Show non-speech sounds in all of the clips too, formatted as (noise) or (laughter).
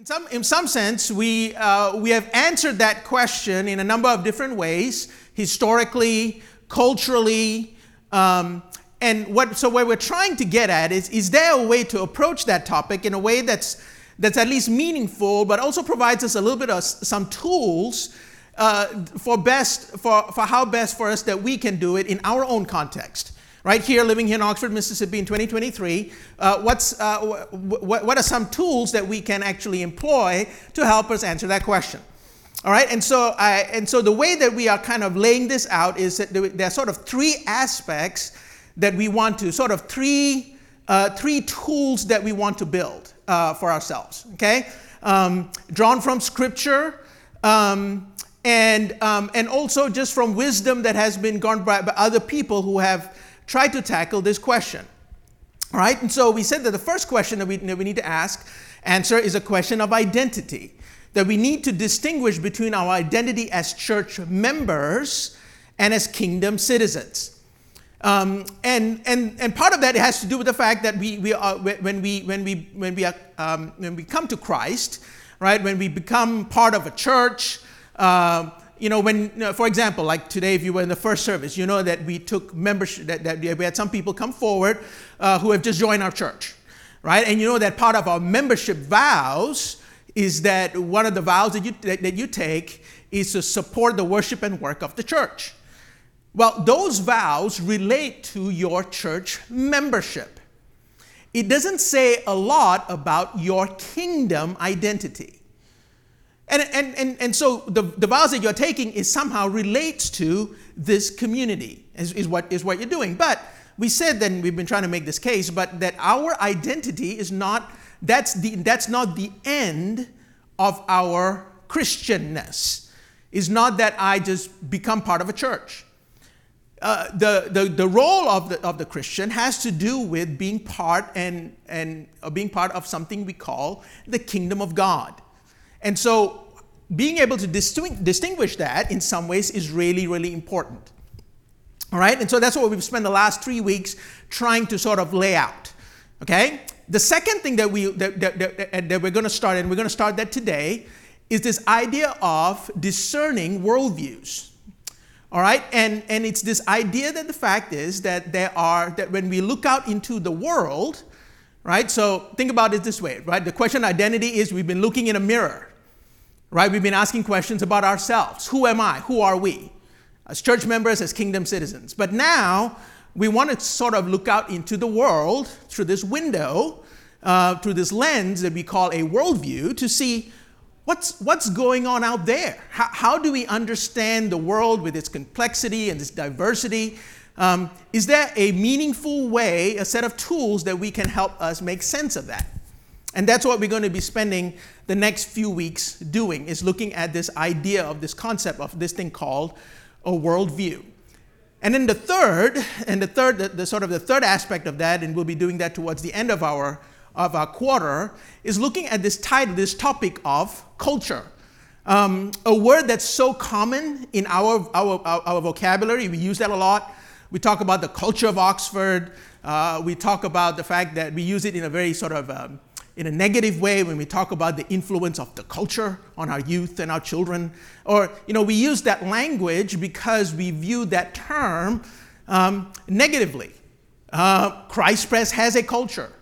In some, in some sense, we, uh, we have answered that question in a number of different ways historically, culturally. Um, and what, so, what we're trying to get at is is there a way to approach that topic in a way that's, that's at least meaningful, but also provides us a little bit of some tools uh, for, best, for, for how best for us that we can do it in our own context? Right here, living here in Oxford, Mississippi in 2023, uh, what's, uh, what, what are some tools that we can actually employ to help us answer that question? All right, and so, I, and so the way that we are kind of laying this out is that there are sort of three aspects that we want to, sort of three, uh, three tools that we want to build uh, for ourselves, okay? Um, drawn from scripture, um, and, um, and also just from wisdom that has been gone by, by other people who have try to tackle this question. All right, and so we said that the first question that we, that we need to ask, answer is a question of identity. That we need to distinguish between our identity as church members and as kingdom citizens. Um, and, and, and part of that has to do with the fact that we, we are, when, we, when, we, when, we are, um, when we come to Christ, right, when we become part of a church, uh, you know, when, you know, for example, like today, if you were in the first service, you know that we took membership, that, that we had some people come forward uh, who have just joined our church, right? And you know that part of our membership vows is that one of the vows that you, that, that you take is to support the worship and work of the church. Well, those vows relate to your church membership. It doesn't say a lot about your kingdom identity. And, and, and, and so the, the vows that you're taking is somehow relates to this community, is, is, what, is what you're doing. But we said then we've been trying to make this case, but that our identity is not, that's, the, that's not the end of our Christianness. Is not that I just become part of a church. Uh, the, the, the role of the, of the Christian has to do with being part and, and being part of something we call the kingdom of God. And so being able to distinguish that in some ways is really, really important. All right, and so that's what we've spent the last three weeks trying to sort of lay out. Okay, the second thing that we that, that, that, that we're going to start, and we're going to start that today, is this idea of discerning worldviews. All right, and and it's this idea that the fact is that there are that when we look out into the world, right? So think about it this way, right? The question identity is we've been looking in a mirror right? We've been asking questions about ourselves. Who am I? Who are we? As church members, as kingdom citizens. But now we want to sort of look out into the world through this window, uh, through this lens that we call a worldview, to see what's, what's going on out there. How, how do we understand the world with its complexity and its diversity? Um, is there a meaningful way, a set of tools that we can help us make sense of that? And that's what we're going to be spending the next few weeks doing is looking at this idea of this concept of this thing called a worldview. And then the third, and the third, the, the, sort of the third aspect of that, and we'll be doing that towards the end of our of our quarter, is looking at this title, this topic of culture. Um, a word that's so common in our, our, our, vocabulary, we use that a lot. We talk about the culture of Oxford. Uh, we talk about the fact that we use it in a very sort of um, in a negative way when we talk about the influence of the culture on our youth and our children. Or, you know, we use that language because we view that term um, negatively. Uh, Christ Pres has a culture,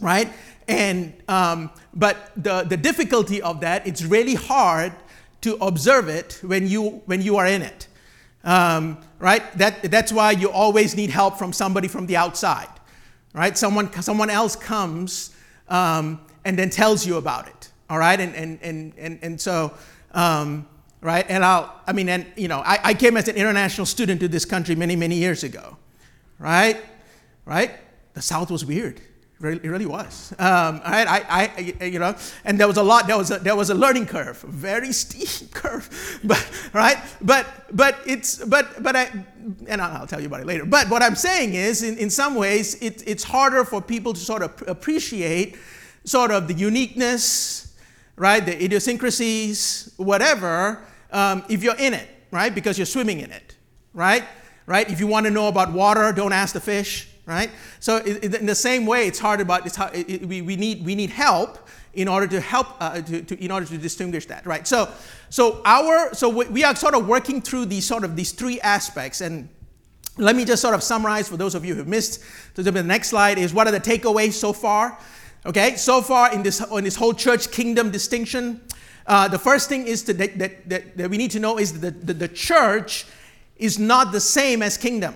right? And, um, but the, the difficulty of that, it's really hard to observe it when you, when you are in it. Um, right? That, that's why you always need help from somebody from the outside, right? Someone, someone else comes um, and then tells you about it. All right, and and and and, and so. Um, right, and I'll, I mean, and you know, I, I came as an international student to this country many, many years ago, right, right. The South was weird, it really was. Um, I, I, I, you know, and there was a lot. There was a, there was a learning curve, very steep (laughs) curve, but right. But but it's but but I and I'll tell you about it later. But what I'm saying is, in, in some ways, it, it's harder for people to sort of appreciate sort of the uniqueness, right, the idiosyncrasies, whatever, um, if you're in it, right, because you're swimming in it, right, right. If you want to know about water, don't ask the fish right? So in the same way, it's hard about it's hard, it, we, we, need, we need help in order to help uh, to, to, in order to distinguish that right? So so our so we are sort of working through these sort of these three aspects. And let me just sort of summarize for those of you who missed so the next slide is what are the takeaways so far okay? So far in this in this whole church kingdom distinction uh, the first thing is to, that, that, that, we need to know is that the, the church is not the same as kingdom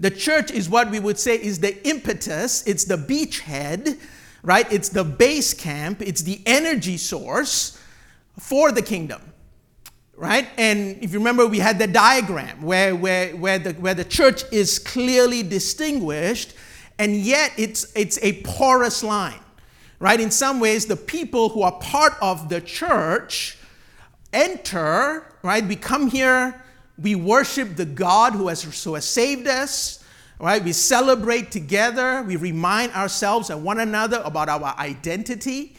the church is what we would say is the impetus, it's the beachhead, right? It's the base camp, it's the energy source for the kingdom. Right? And if you remember, we had the diagram where, where, where, the, where the church is clearly distinguished, and yet it's, it's a porous line. Right? In some ways, the people who are part of the church enter, right? We come here we worship the God who has, who has saved us, right? We celebrate together. We remind ourselves and one another about our identity,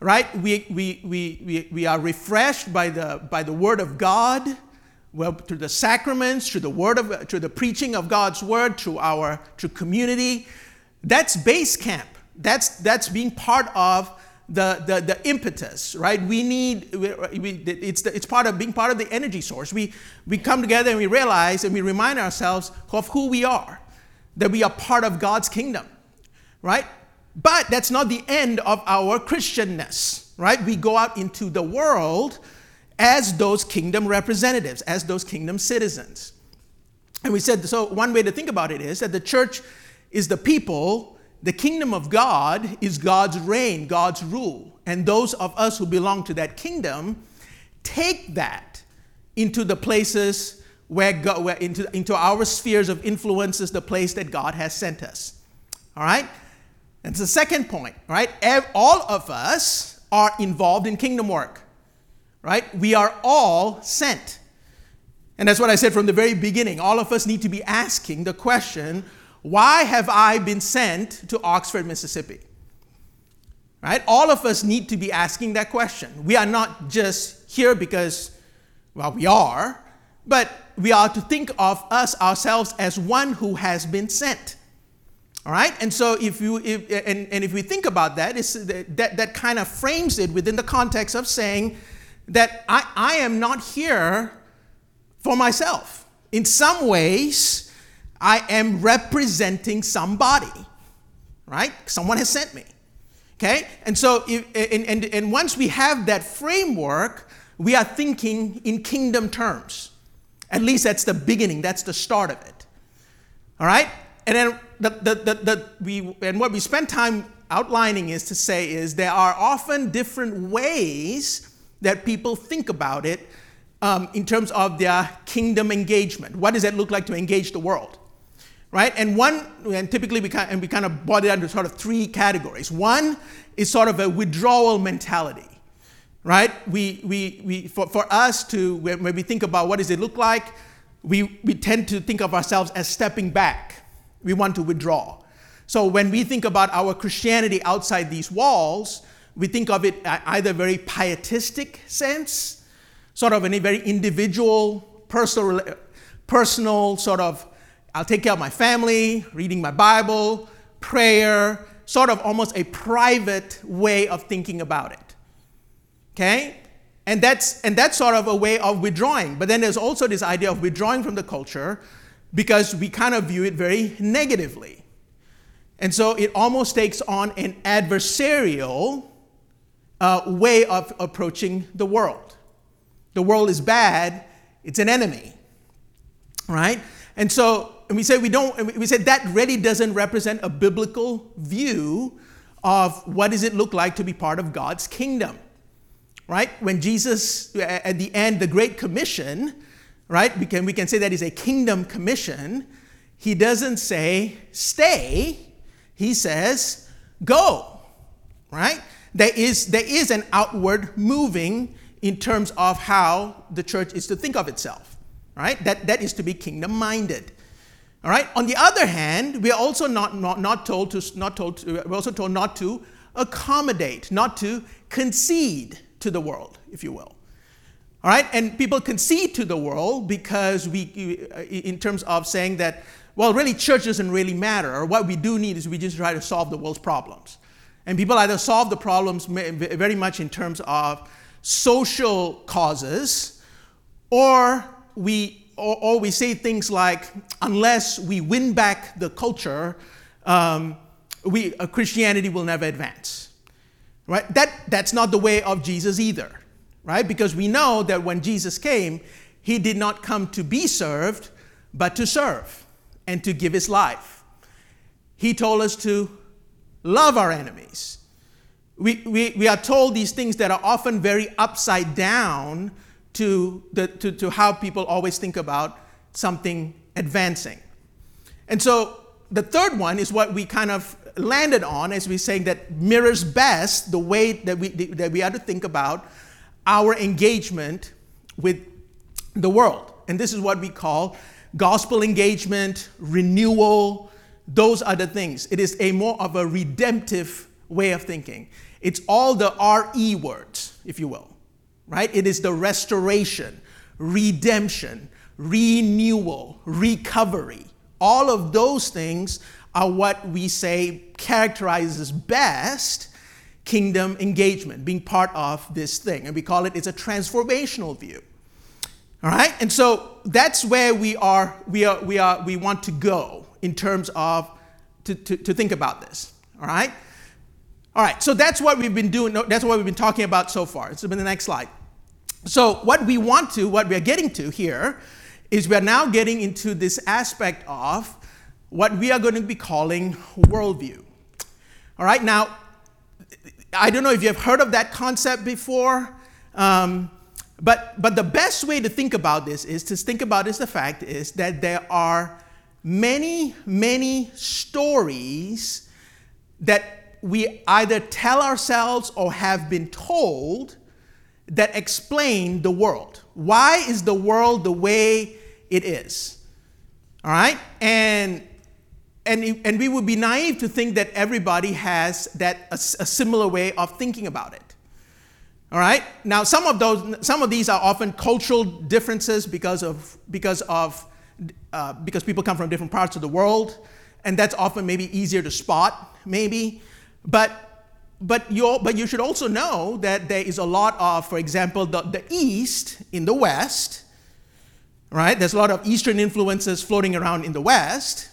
right? We, we, we, we, we are refreshed by the, by the Word of God, well, through the sacraments, through the word of, through the preaching of God's Word, through our through community. That's base camp. That's, that's being part of the, the, the impetus, right? We need, we, we, it's, the, it's part of being part of the energy source. We, we come together and we realize and we remind ourselves of who we are, that we are part of God's kingdom, right? But that's not the end of our Christianness, right? We go out into the world as those kingdom representatives, as those kingdom citizens. And we said, so one way to think about it is that the church is the people the kingdom of God is God's reign, God's rule. And those of us who belong to that kingdom take that into the places where, God, where into, into our spheres of influence is the place that God has sent us. All right? And the second point, right? All of us are involved in kingdom work, right? We are all sent. And that's what I said from the very beginning. All of us need to be asking the question why have I been sent to Oxford, Mississippi? Right? All of us need to be asking that question. We are not just here because, well, we are, but we are to think of us ourselves as one who has been sent. All right? And so if you if, and, and if we think about that, that, that kind of frames it within the context of saying that I, I am not here for myself. In some ways, I am representing somebody, right? Someone has sent me. Okay? And so, if, and, and, and once we have that framework, we are thinking in kingdom terms. At least that's the beginning, that's the start of it. All right? And then the, the, the, the, we, and what we spend time outlining is to say is there are often different ways that people think about it um, in terms of their kingdom engagement. What does it look like to engage the world? Right? And one, and typically we kind, and we kind of brought it into sort of three categories. One is sort of a withdrawal mentality, right? We, we, we, for, for us to, when, when we think about what does it look like, we, we tend to think of ourselves as stepping back. We want to withdraw. So when we think about our Christianity outside these walls, we think of it either very pietistic sense, sort of in a very individual, personal, personal sort of I'll take care of my family, reading my Bible, prayer, sort of almost a private way of thinking about it. Okay? And that's, and that's sort of a way of withdrawing. But then there's also this idea of withdrawing from the culture because we kind of view it very negatively. And so it almost takes on an adversarial uh, way of approaching the world. The world is bad, it's an enemy, right? And so and we say we don't, we said that really doesn't represent a biblical view of what does it look like to be part of God's kingdom. Right? When Jesus, at the end, the Great Commission, right, we can, we can say that is a kingdom commission. He doesn't say stay, he says go. Right? There is, there is an outward moving in terms of how the church is to think of itself. Right? That, that is to be kingdom minded. All right. On the other hand, we are also not, not, not told to not told to, we're also told not to accommodate, not to concede to the world, if you will. All right. And people concede to the world because we, uh, in terms of saying that, well, really, church doesn't really matter. Or what we do need is we just try to solve the world's problems. And people either solve the problems very much in terms of social causes, or we, or, or we say things like, unless we win back the culture, um, we, uh, Christianity will never advance. Right? That, that's not the way of Jesus either, right? Because we know that when Jesus came, he did not come to be served, but to serve and to give his life. He told us to love our enemies. We, we, we are told these things that are often very upside down to, the, to, to how people always think about something advancing. And so the third one is what we kind of landed on as we're saying that mirrors best the way that we, that we are to think about our engagement with the world. And this is what we call gospel engagement, renewal, those the things. It is a more of a redemptive way of thinking. It's all the RE words, if you will, right? It is the restoration, redemption, renewal, recovery. All of those things are what we say characterizes best kingdom engagement, being part of this thing. And we call it, it's a transformational view. All right? And so that's where we are, we are, we are, we want to go in terms of to, to, to think about this. All right? All right, so that's what we've been doing, that's what we've been talking about so far. It's been the next slide. So, what we want to, what we're getting to here, is we're now getting into this aspect of what we are going to be calling worldview. All right, now, I don't know if you've heard of that concept before, um, but, but the best way to think about this is to think about is the fact is that there are many, many stories that we either tell ourselves or have been told that explain the world. Why is the world the way it is? All right? And and, and we would be naive to think that everybody has that a, a similar way of thinking about it. All right? Now some of those some of these are often cultural differences because of because of uh, because people come from different parts of the world, and that's often maybe easier to spot, maybe. But, but, you but you should also know that there is a lot of, for example, the, the East in the West, right? There's a lot of Eastern influences floating around in the West,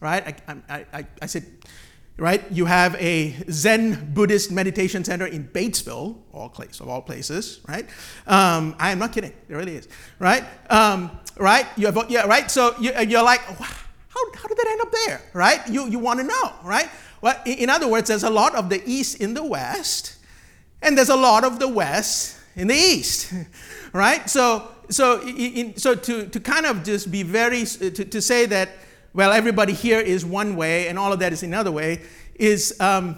right? I, I, I, I said, right? You have a Zen Buddhist meditation center in Batesville, all place of all places, right? Um, I am not kidding. It really is, right? Um, right? You have, yeah, right? So you, are like, how, how did that end up there, right? You, you want to know, right? Well, in other words, there's a lot of the East in the West, and there's a lot of the West in the East, (laughs) right? So, so, in, so to, to kind of just be very, to, to say that, well, everybody here is one way and all of that is another way, is, um,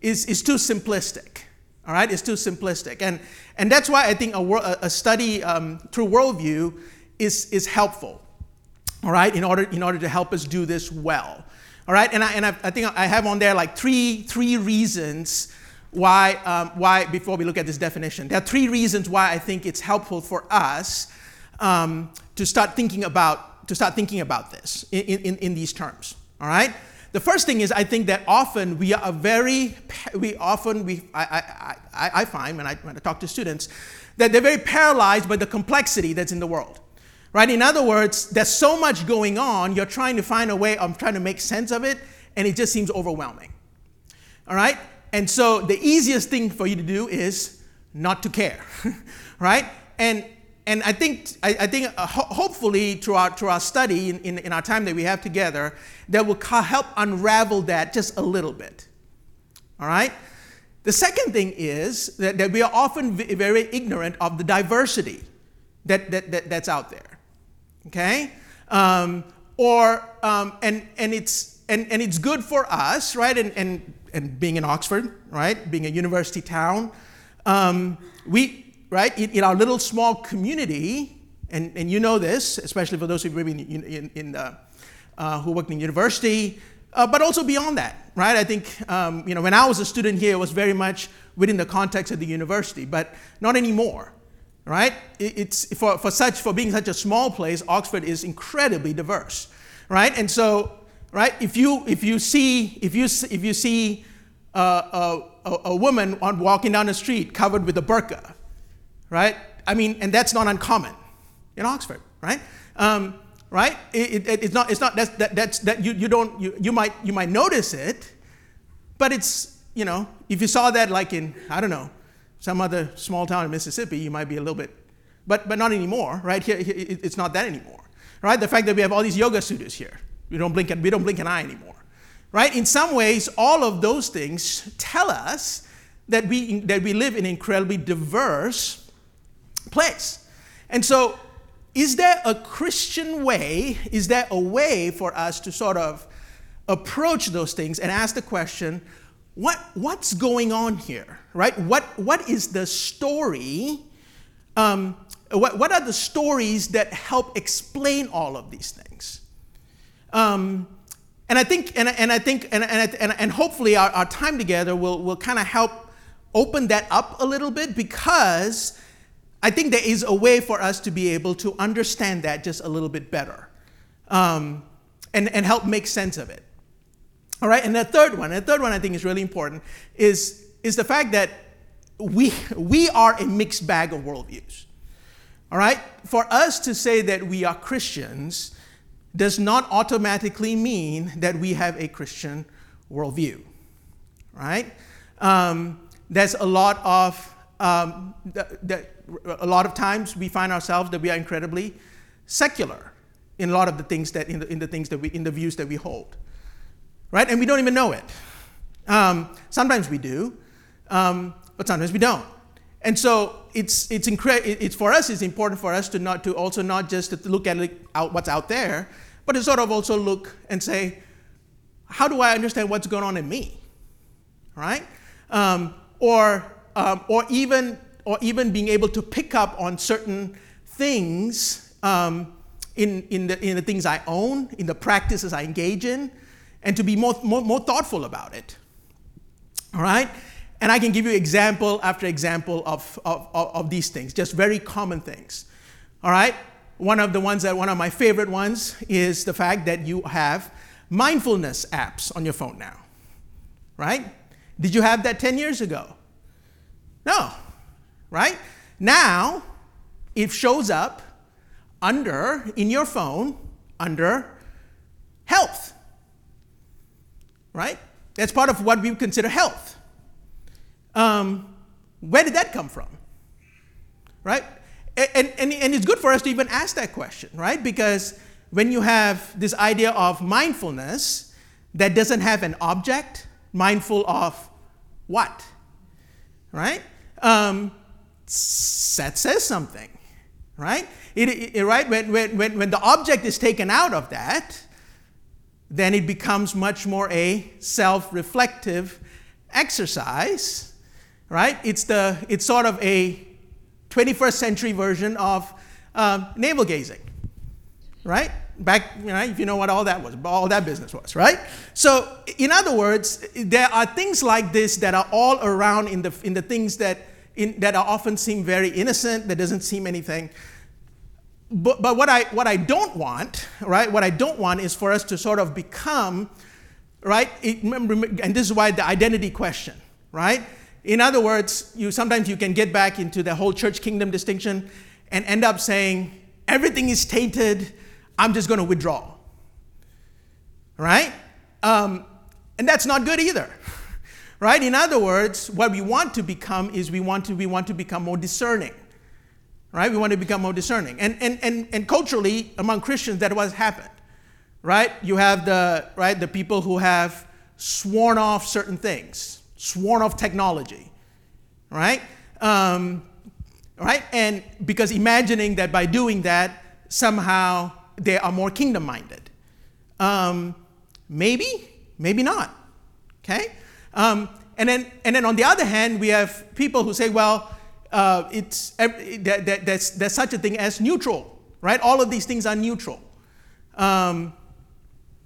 is, is too simplistic. All right, it's too simplistic. And, and that's why I think a, a study um, through worldview is, is helpful, all right, in order, in order to help us do this well. All right, and I, and I, I think I have on there like three, three reasons why, um, why, before we look at this definition, there are three reasons why I think it's helpful for us um, to start thinking about, to start thinking about this in, in, in these terms. All right? The first thing is I think that often we are very, we often, we, I, I, I find when I, when I talk to students, that they're very paralyzed by the complexity that's in the world. Right? In other words, there's so much going on, you're trying to find a way of trying to make sense of it, and it just seems overwhelming. All right? And so the easiest thing for you to do is not to care. (laughs) right? And and I think, I, I think uh, ho- hopefully through our, through our study in, in, in, our time that we have together, that will ca- help unravel that just a little bit. All right? The second thing is that, that we are often v- very ignorant of the diversity that, that, that, that's out there okay? Um, or, um, and, and, it's, and, and it's good for us, right? And, and, and being in Oxford, right? Being a university town, um, we, right, in, in, our little small community, and, and you know this, especially for those who live in, in, in uh, uh, who work in university, uh, but also beyond that, right? I think, um, you know, when I was a student here, it was very much within the context of the university, but not anymore, right? It's for, for such for being such a small place, Oxford is incredibly diverse, right? And so, right, if you if you see if you if you see a, a, a woman on walking down the street covered with a burqa, right? I mean, and that's not uncommon in Oxford, right? Um, right? It, it, it's not, it's not, that's, that, that's, that you, you don't, you, you might, you might notice it, but it's, you know, if you saw that like in, I don't know, some other small town in Mississippi, you might be a little bit, but, but not anymore, right? Here, it's not that anymore, right? The fact that we have all these yoga studios here, we don't blink, we don't blink an eye anymore, right? In some ways, all of those things tell us that we, that we live in an incredibly diverse place. And so, is there a Christian way, is there a way for us to sort of approach those things and ask the question, what, what's going on here, right? What, what is the story? Um, what, what are the stories that help explain all of these things? Um, and I think, and, and I think, and, and, and, and hopefully our, our time together will, will kind of help open that up a little bit because I think there is a way for us to be able to understand that just a little bit better um, and, and help make sense of it. All right, and the third one, the third one I think is really important, is, is the fact that we, we are a mixed bag of worldviews. All right, for us to say that we are Christians does not automatically mean that we have a Christian worldview, right? Um, there's a lot of um, a lot of times we find ourselves that we are incredibly secular in a lot of the things that in the, in the things that we in the views that we hold, right? And we don't even know it. Um, sometimes we do, um, but sometimes we don't. And so it's it's incre- it's for us. It's important for us to not to also not just to look at out what's out there, but to sort of also look and say, how do I understand what's going on in me, right? Um, or um, or even or even being able to pick up on certain things um, in, in, the, in the things I own, in the practices I engage in, and to be more, more, more thoughtful about it. All right? And I can give you example after example of, of, of, these things, just very common things. All right? One of the ones that, one of my favorite ones is the fact that you have mindfulness apps on your phone now. Right? Did you have that 10 years ago? No. Right? Now, it shows up under, in your phone, under health. Right? That's part of what we consider health. Um, where did that come from? Right? And, and, and it's good for us to even ask that question, right? Because when you have this idea of mindfulness that doesn't have an object, mindful of what? Right? Um, that says something, right? It, it, right? When, when, when the object is taken out of that, then it becomes much more a self reflective exercise right? It's, the, it's sort of a 21st century version of um, navel gazing, right? Back, you know, if you know what all that was, all that business was, right? So, in other words, there are things like this that are all around in the, in the things that, in, that are often seem very innocent, that doesn't seem anything. But, but what, I, what I don't want, right, what I don't want is for us to sort of become, right, it, and this is why the identity question, right? In other words, you sometimes you can get back into the whole church kingdom distinction and end up saying everything is tainted. I'm just going to withdraw. Right? Um, and that's not good either. (laughs) Right? In other words, what we want to become is we want to we want to become more discerning. Right? We want to become more discerning. And and and, and culturally among Christians that was happened. Right? You have the right the people who have sworn off certain things sworn off technology, right? Um, right? And because imagining that by doing that, somehow they are more kingdom minded. Um, maybe, maybe not. Okay? Um, and, then, and then on the other hand, we have people who say, well, uh, it's, that, that, there's, there's such a thing as neutral, right? All of these things are neutral. Um,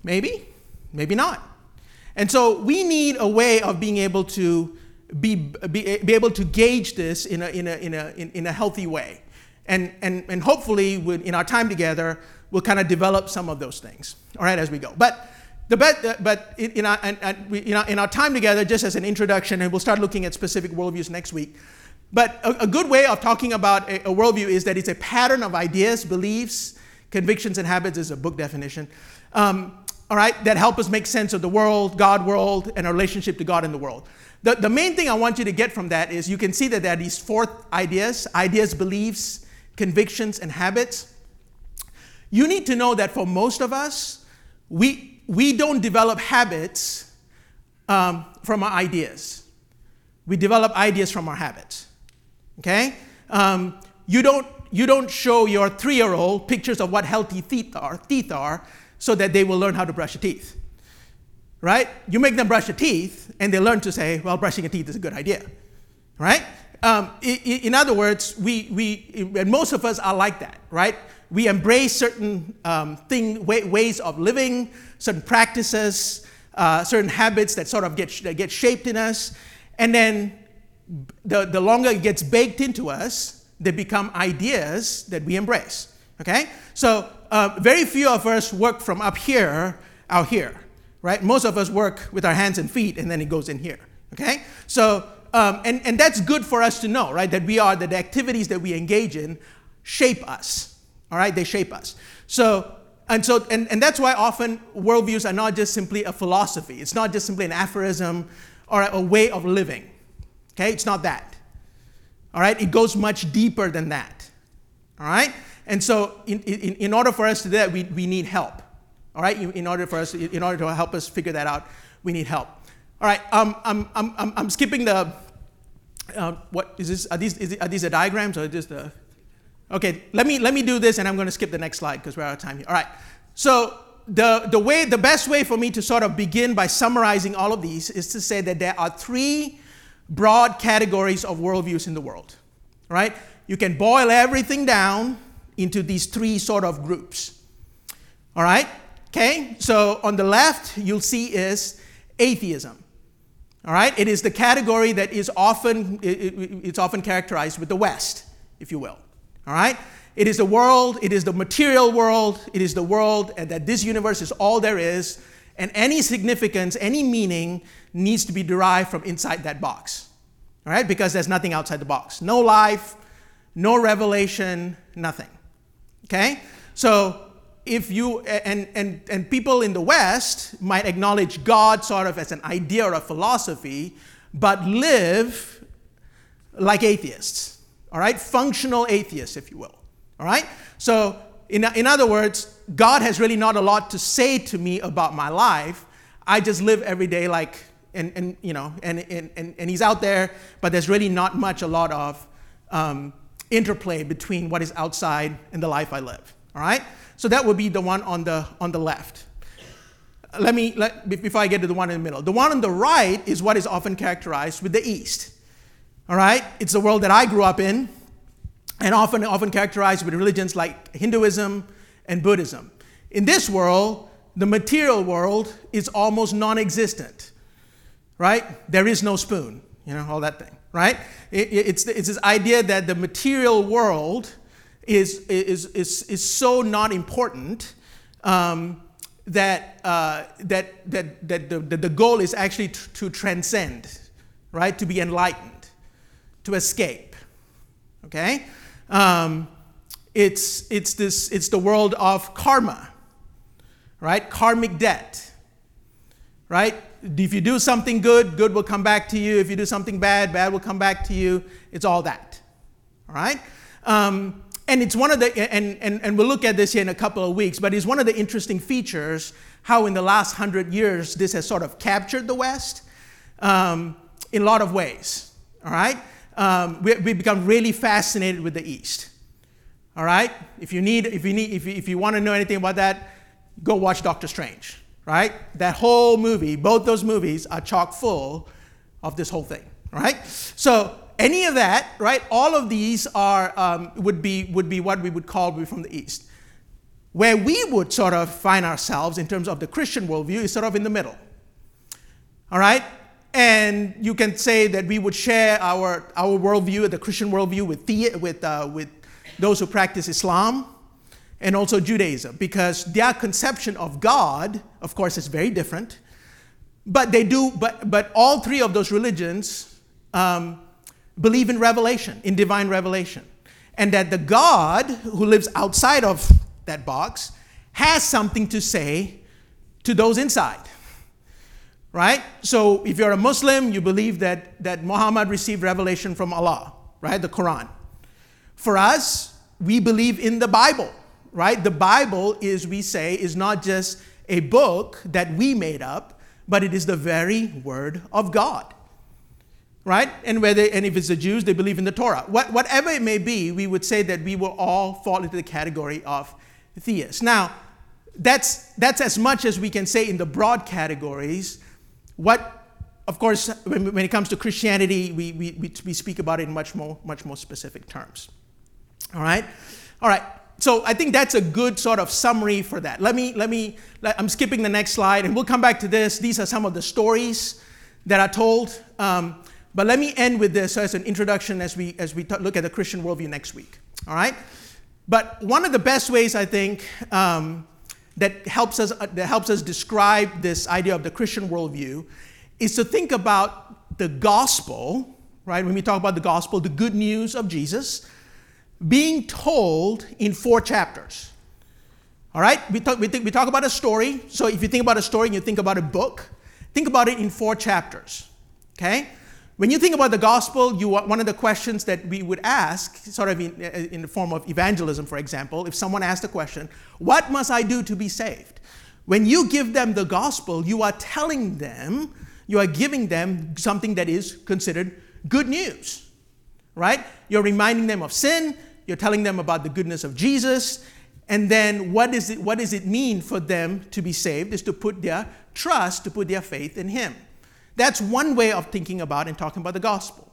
maybe, maybe not. And so we need a way of being able to be, be, be able to gauge this in a, in a, in a, in, in a healthy way. And, and, and hopefully, in our time together, we'll kind of develop some of those things, all right, as we go. But the bet, but in, our, in, our, in our time together, just as an introduction, and we'll start looking at specific worldviews next week. But a, a good way of talking about a, a worldview is that it's a pattern of ideas, beliefs, convictions, and habits, is a book definition. Um, all right, that help us make sense of the world, God world, and our relationship to God in the world. The, the main thing I want you to get from that is you can see that there are these four ideas ideas, beliefs, convictions, and habits. You need to know that for most of us, we, we don't develop habits um, from our ideas. We develop ideas from our habits. Okay? Um, you, don't, you don't show your three year old pictures of what healthy teeth are, teeth are so that they will learn how to brush your teeth. Right? You make them brush their teeth and they learn to say, well, brushing your teeth is a good idea. Right? Um, in, other words, we, we, and most of us are like that, right? We embrace certain um, thing, way, ways of living, certain practices, uh, certain habits that sort of get, get shaped in us. And then the, the longer it gets baked into us, they become ideas that we embrace. Okay? So, uh, very few of us work from up here out here, right? Most of us work with our hands and feet, and then it goes in here. Okay? So, um, and, and that's good for us to know, right? That we are, that the activities that we engage in shape us. All right? They shape us. So, and so, and, and that's why often worldviews are not just simply a philosophy. It's not just simply an aphorism or a, a way of living. Okay? It's not that. All right? It goes much deeper than that. All right? And so, in, in, in order for us to do that, we, we need help. All right? In order for us, in order to help us figure that out, we need help. All right, um, I'm, I'm, I'm, I'm skipping the, uh, what is this? Are these, is are these the diagrams or just the? Okay, let me let me do this, and I'm going to skip the next slide because we're out of time here. All right, so the the way the best way for me to sort of begin by summarizing all of these is to say that there are three broad categories of worldviews in the world. Right? You can boil everything down into these three sort of groups. All right? Okay? So on the left, you'll see is atheism. All right? It is the category that is often, it's often characterized with the West, if you will. All right? It is the world, it is the material world, it is the world and that this universe is all there is, and any significance, any meaning needs to be derived from inside that box. All right? Because there's nothing outside the box. No life, no revelation, nothing. Okay? So if you and, and, and people in the west might acknowledge god sort of as an idea or a philosophy but live like atheists all right? Functional atheists if you will all right? So in, in other words god has really not a lot to say to me about my life. I just live every day like and, and you know and, and, and, and he's out there but there's really not much a lot of um, interplay between what is outside and the life i live all right so that would be the one on the, on the left. Let me, let, before I get to the one in the middle. The one on the right is what is often characterized with the East. All right? It's the world that I grew up in, and often, often characterized with religions like Hinduism and Buddhism. In this world, the material world is almost non existent, right? There is no spoon, you know, all that thing, right? It, it's, it's this idea that the material world is, is, is, is so not important um, that, uh, that, that, that the, the goal is actually to, to transcend, right? To be enlightened, to escape. Okay? Um, it's, it's, this, it's the world of karma, right? Karmic debt, right? If you do something good, good will come back to you. If you do something bad, bad will come back to you. It's all that, all right? Um, and it's one of the, and, and, and we'll look at this here in a couple of weeks, but it's one of the interesting features how in the last hundred years this has sort of captured the West um, in a lot of ways. All right? Um, we, we become really fascinated with the East. All right? If you need, if you need, if you, if you want to know anything about that, go watch Doctor Strange. Right? That whole movie, both those movies are chock full of this whole thing. Right? So any of that, right? All of these are, um, would, be, would be what we would call be from the East. Where we would sort of find ourselves in terms of the Christian worldview is sort of in the middle. All right? And you can say that we would share our, our worldview, the Christian worldview, with, the, with, uh, with those who practice Islam and also Judaism because their conception of God, of course, is very different. But they do, but, but all three of those religions um, believe in revelation, in divine revelation. And that the God who lives outside of that box has something to say to those inside. Right? So if you're a Muslim, you believe that, that Muhammad received revelation from Allah, right? The Quran. For us, we believe in the Bible, right? The Bible is, we say, is not just a book that we made up, but it is the very word of God. Right? And whether and if it's the Jews, they believe in the Torah. What, whatever it may be, we would say that we will all fall into the category of theists. Now, that's that's as much as we can say in the broad categories. What of course, when, when it comes to Christianity, we, we, we speak about it in much more, much more specific terms. All right? All right. So I think that's a good sort of summary for that. Let me, let me, let, I'm skipping the next slide and we'll come back to this. These are some of the stories that are told. Um, but let me end with this as an introduction as we, as we t- look at the Christian worldview next week. All right? But one of the best ways I think um, that, helps us, uh, that helps us describe this idea of the Christian worldview is to think about the gospel, right? When we talk about the gospel, the good news of Jesus being told in four chapters. All right? We talk, we, think, we talk about a story. So if you think about a story and you think about a book, think about it in four chapters. Okay? When you think about the gospel, you one of the questions that we would ask, sort of in, uh, in the form of evangelism, for example, if someone asked a question, What must I do to be saved? When you give them the gospel, you are telling them, you are giving them something that is considered good news, right? You're reminding them of sin, you're telling them about the goodness of Jesus. And then what, is it, what does it mean for them to be saved? Is to put their trust, to put their faith in Him. That's one way of thinking about and talking about the gospel.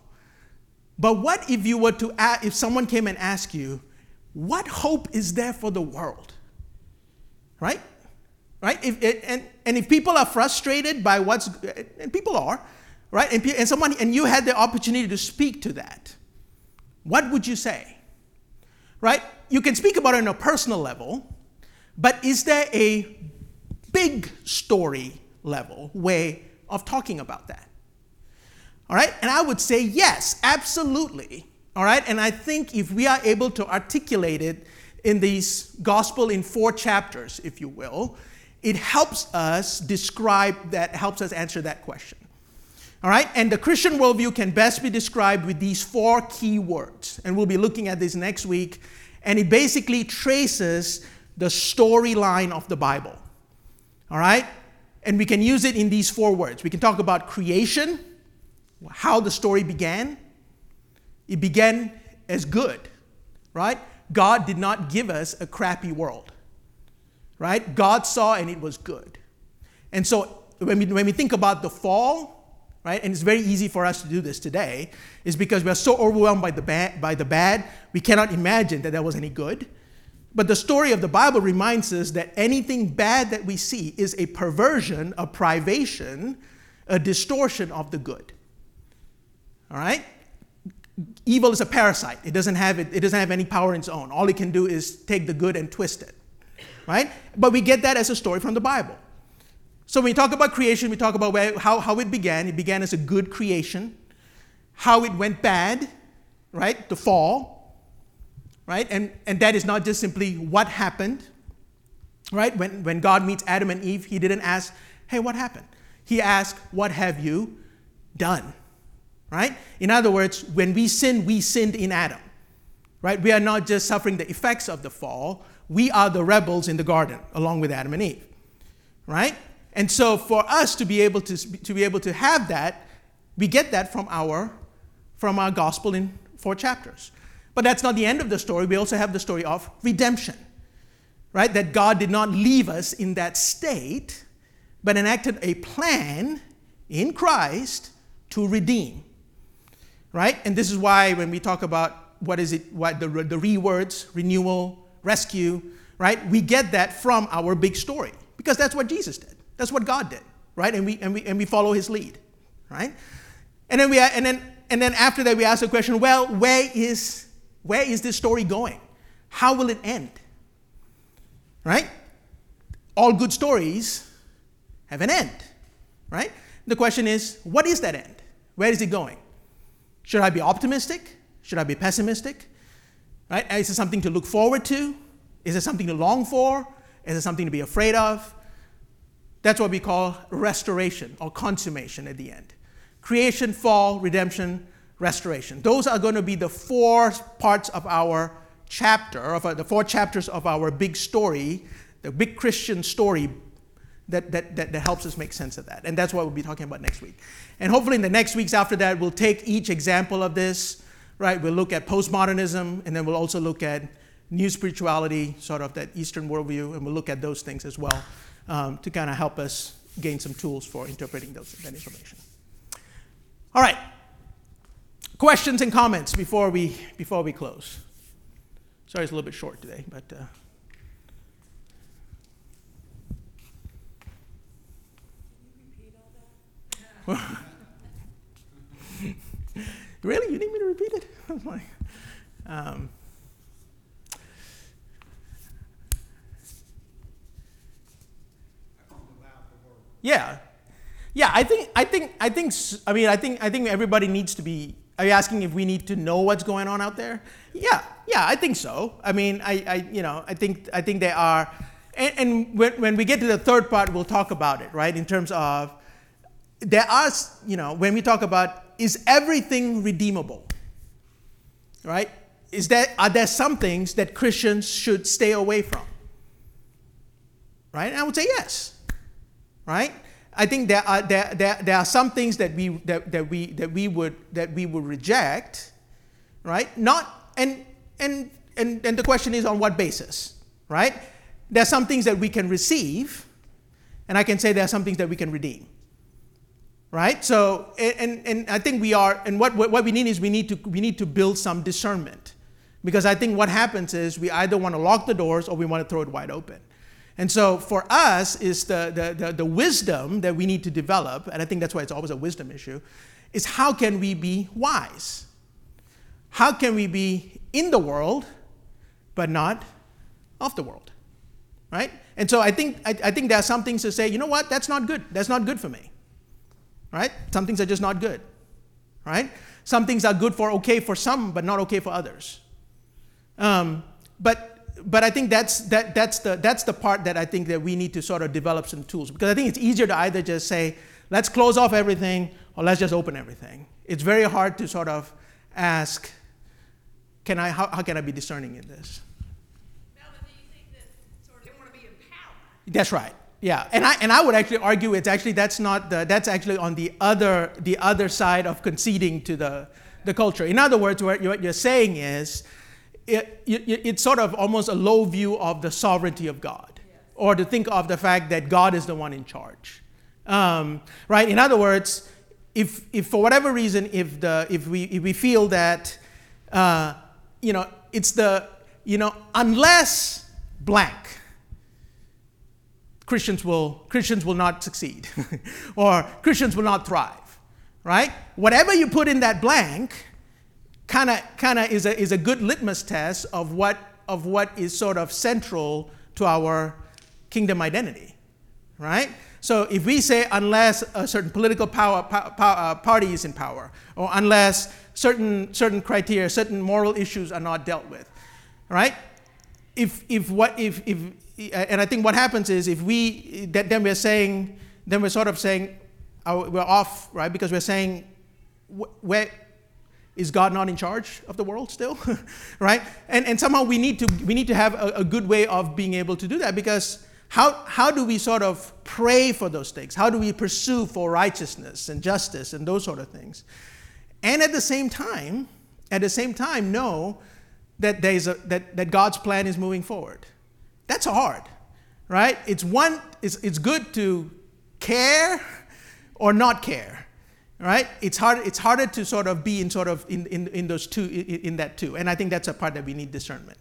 But what if you were to, ask, if someone came and asked you, what hope is there for the world? Right? Right? If, and, and if people are frustrated by what's, and people are, right? And, and someone, and you had the opportunity to speak to that, what would you say? Right? You can speak about it on a personal level, but is there a big story level way of talking about that? All right? And I would say yes, absolutely. All right? And I think if we are able to articulate it in these gospel in four chapters, if you will, it helps us describe that, helps us answer that question. All right? And the Christian worldview can best be described with these four key words. And we'll be looking at this next week. And it basically traces the storyline of the Bible. All right? And we can use it in these four words. We can talk about creation, how the story began. It began as good, right? God did not give us a crappy world, right? God saw and it was good. And so when we, when we think about the fall, right? And it's very easy for us to do this today, is because we are so overwhelmed by the bad, by the bad, we cannot imagine that there was any good. But the story of the Bible reminds us that anything bad that we see is a perversion, a privation, a distortion of the good. All right? Evil is a parasite. It doesn't have it, it doesn't have any power in its own. All it can do is take the good and twist it. Right? But we get that as a story from the Bible. So when we talk about creation, we talk about where, how, how it began. It began as a good creation, how it went bad, right? The fall, right? And, and that is not just simply what happened, right? When, when God meets Adam and Eve, he didn't ask, hey, what happened? He asked, what have you done? Right? In other words, when we sin, we sinned in Adam. Right? We are not just suffering the effects of the fall, we are the rebels in the garden along with Adam and Eve. Right? And so for us to be able to, to be able to have that, we get that from our, from our gospel in four chapters. But that's not the end of the story. We also have the story of redemption, right? That God did not leave us in that state, but enacted a plan in Christ to redeem, right? And this is why when we talk about what is it, what the, the re words, renewal, rescue, right? We get that from our big story because that's what Jesus did. That's what God did, right? And we, and we, and we follow his lead, right? And then, we, and, then, and then after that, we ask the question well, where is, where is this story going? How will it end? right? All good stories have an end, right? The question is, what is that end? Where is it going? Should I be optimistic? Should I be pessimistic? Right? Is it something to look forward to? Is it something to long for? Is it something to be afraid of? That's what we call restoration or consummation at the end. Creation, fall, redemption, restoration. Those are going to be the four parts of our chapter, of the four chapters of our big story, the big Christian story that, that, that, that, helps us make sense of that. And that's what we'll be talking about next week. And hopefully, in the next weeks after that, we'll take each example of this, right? We'll look at postmodernism, and then we'll also look at new spirituality, sort of that Eastern worldview, and we'll look at those things as well um, to kind of help us gain some tools for interpreting those, that information. All right. Questions and comments before we, before we close. Sorry, it's a little bit short today, but. Uh, (laughs) really? You need me to repeat it? (laughs) um, yeah, yeah. I think. I think. I think. I mean, I think. I think everybody needs to be. Are you asking if we need to know what's going on out there? Yeah, yeah. I think so. I mean, I, I you know, I think. I think there are. And, and when, when we get to the third part, we'll talk about it, right? In terms of there are, you know, when we talk about is everything redeemable? Right? Is there, are there some things that Christians should stay away from? Right? And I would say yes. Right? I think there are, there, there, there are some things that we, that, that, we, that, we would, that we would reject, right? Not, and, and, and, and the question is on what basis, right? There are some things that we can receive, and I can say there are some things that we can redeem right so and, and i think we are and what, what we need is we need to we need to build some discernment because i think what happens is we either want to lock the doors or we want to throw it wide open and so for us is the, the, the, the wisdom that we need to develop and i think that's why it's always a wisdom issue is how can we be wise how can we be in the world but not of the world right and so i think I, I think there are some things to say you know what that's not good that's not good for me right? Some things are just not good, right? Some things are good for okay for some, but not okay for others. Um, but but I think that's that that's the that's the part that I think that we need to sort of develop some tools because I think it's easier to either just say let's close off everything or let's just open everything. It's very hard to sort of ask, can I how, how can I be discerning in this? Melvin, do you think that sort of want to be empowered? That's right. Yeah, and I, and I would actually argue it's actually that's not the, that's actually on the other the other side of conceding to the the culture. In other words, what you're, saying is it, it, it's sort of almost a low view of the sovereignty of God, or to think of the fact that God is the one in charge, um, right? In other words, if if for whatever reason if the if we if we feel that uh, you know it's the you know unless blank Christians will, Christians will not succeed. (laughs) Or Christians will not thrive, right? Whatever you put in that blank kind of kind of is a, is a good litmus test of what, of what is sort of central to our kingdom identity, right? So if we say unless a certain political power, power, uh, party is in power, or unless certain, certain criteria, certain moral issues are not dealt with, right? If, if, what, if, if, and I think what happens is if we, that then we're saying, then we're sort of saying, uh, we're off, right? Because we're saying, where is God not in charge of the world still, (laughs) right? And, and somehow we need to, we need to have a, a good way of being able to do that because how, how do we sort of pray for those things? How do we pursue for righteousness and justice and those sort of things? And at the same time, at the same time, know that, there's a, that, that God's plan is moving forward. That's hard, right? It's one, it's, it's good to care or not care, right? It's hard, it's harder to sort of be in sort of in, in, in those two, in, in that too. And I think that's a part that we need discernment,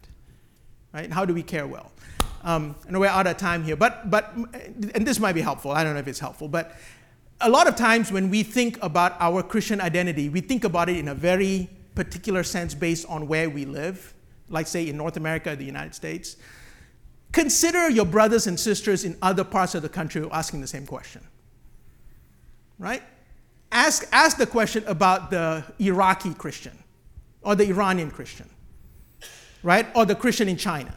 right? How do we care well? Um, and we're out of time here, but, but, and this might be helpful. I don't know if it's helpful, but a lot of times when we think about our Christian identity, we think about it in a very particular sense based on where we live, like say in North America, the United States. consider your brothers and sisters in other parts of the country asking the same question. Right? Ask, ask the question about the Iraqi Christian or the Iranian Christian, right? Or the Christian in China,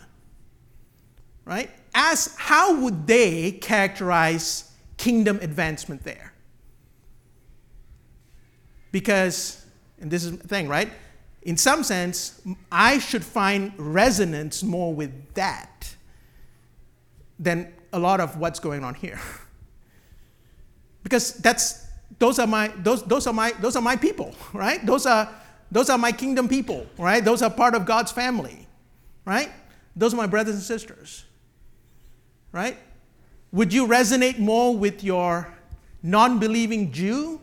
right? Ask how would they characterize kingdom advancement there? Because, and this is the thing, right? In some sense, I should find resonance more with that than a lot of what's going on here. (laughs) because that's those are my those, those are my those are my people, right? Those are those are my kingdom people, right? Those are part of God's family, right? Those are my brothers and sisters, right? Would you resonate more with your non believing Jew?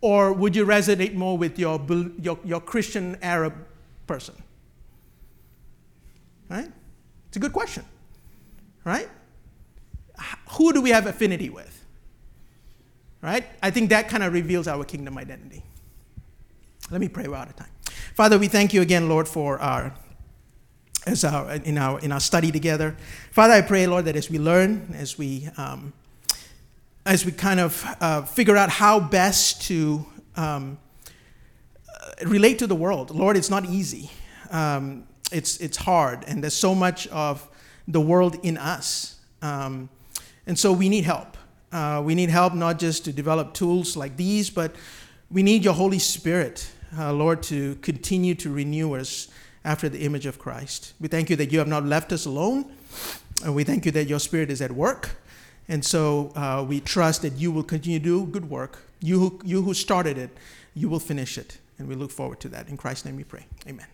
Or would you resonate more with your, your, your Christian Arab person? Right? It's a good question. Right? Who do we have affinity with? Right? I think that kind of reveals our kingdom identity. Let me pray. We're out of time. Father, we thank you again, Lord, for our as our in our in our study together. Father, I pray, Lord, that as we learn, as we um, as we kind of uh, figure out how best to um, relate to the world, Lord, it's not easy. Um, it's it's hard, and there's so much of the world in us, um, and so we need help. Uh, we need help not just to develop tools like these, but we need your Holy Spirit uh, Lord, to continue to renew us after the image of Christ. We thank you that you have not left us alone. And we thank you that your Spirit is at work. And so uh, we trust that you will continue to do good work. You who, you who started it, you will finish it. And we look forward to that. In Christ's name we pray. Amen.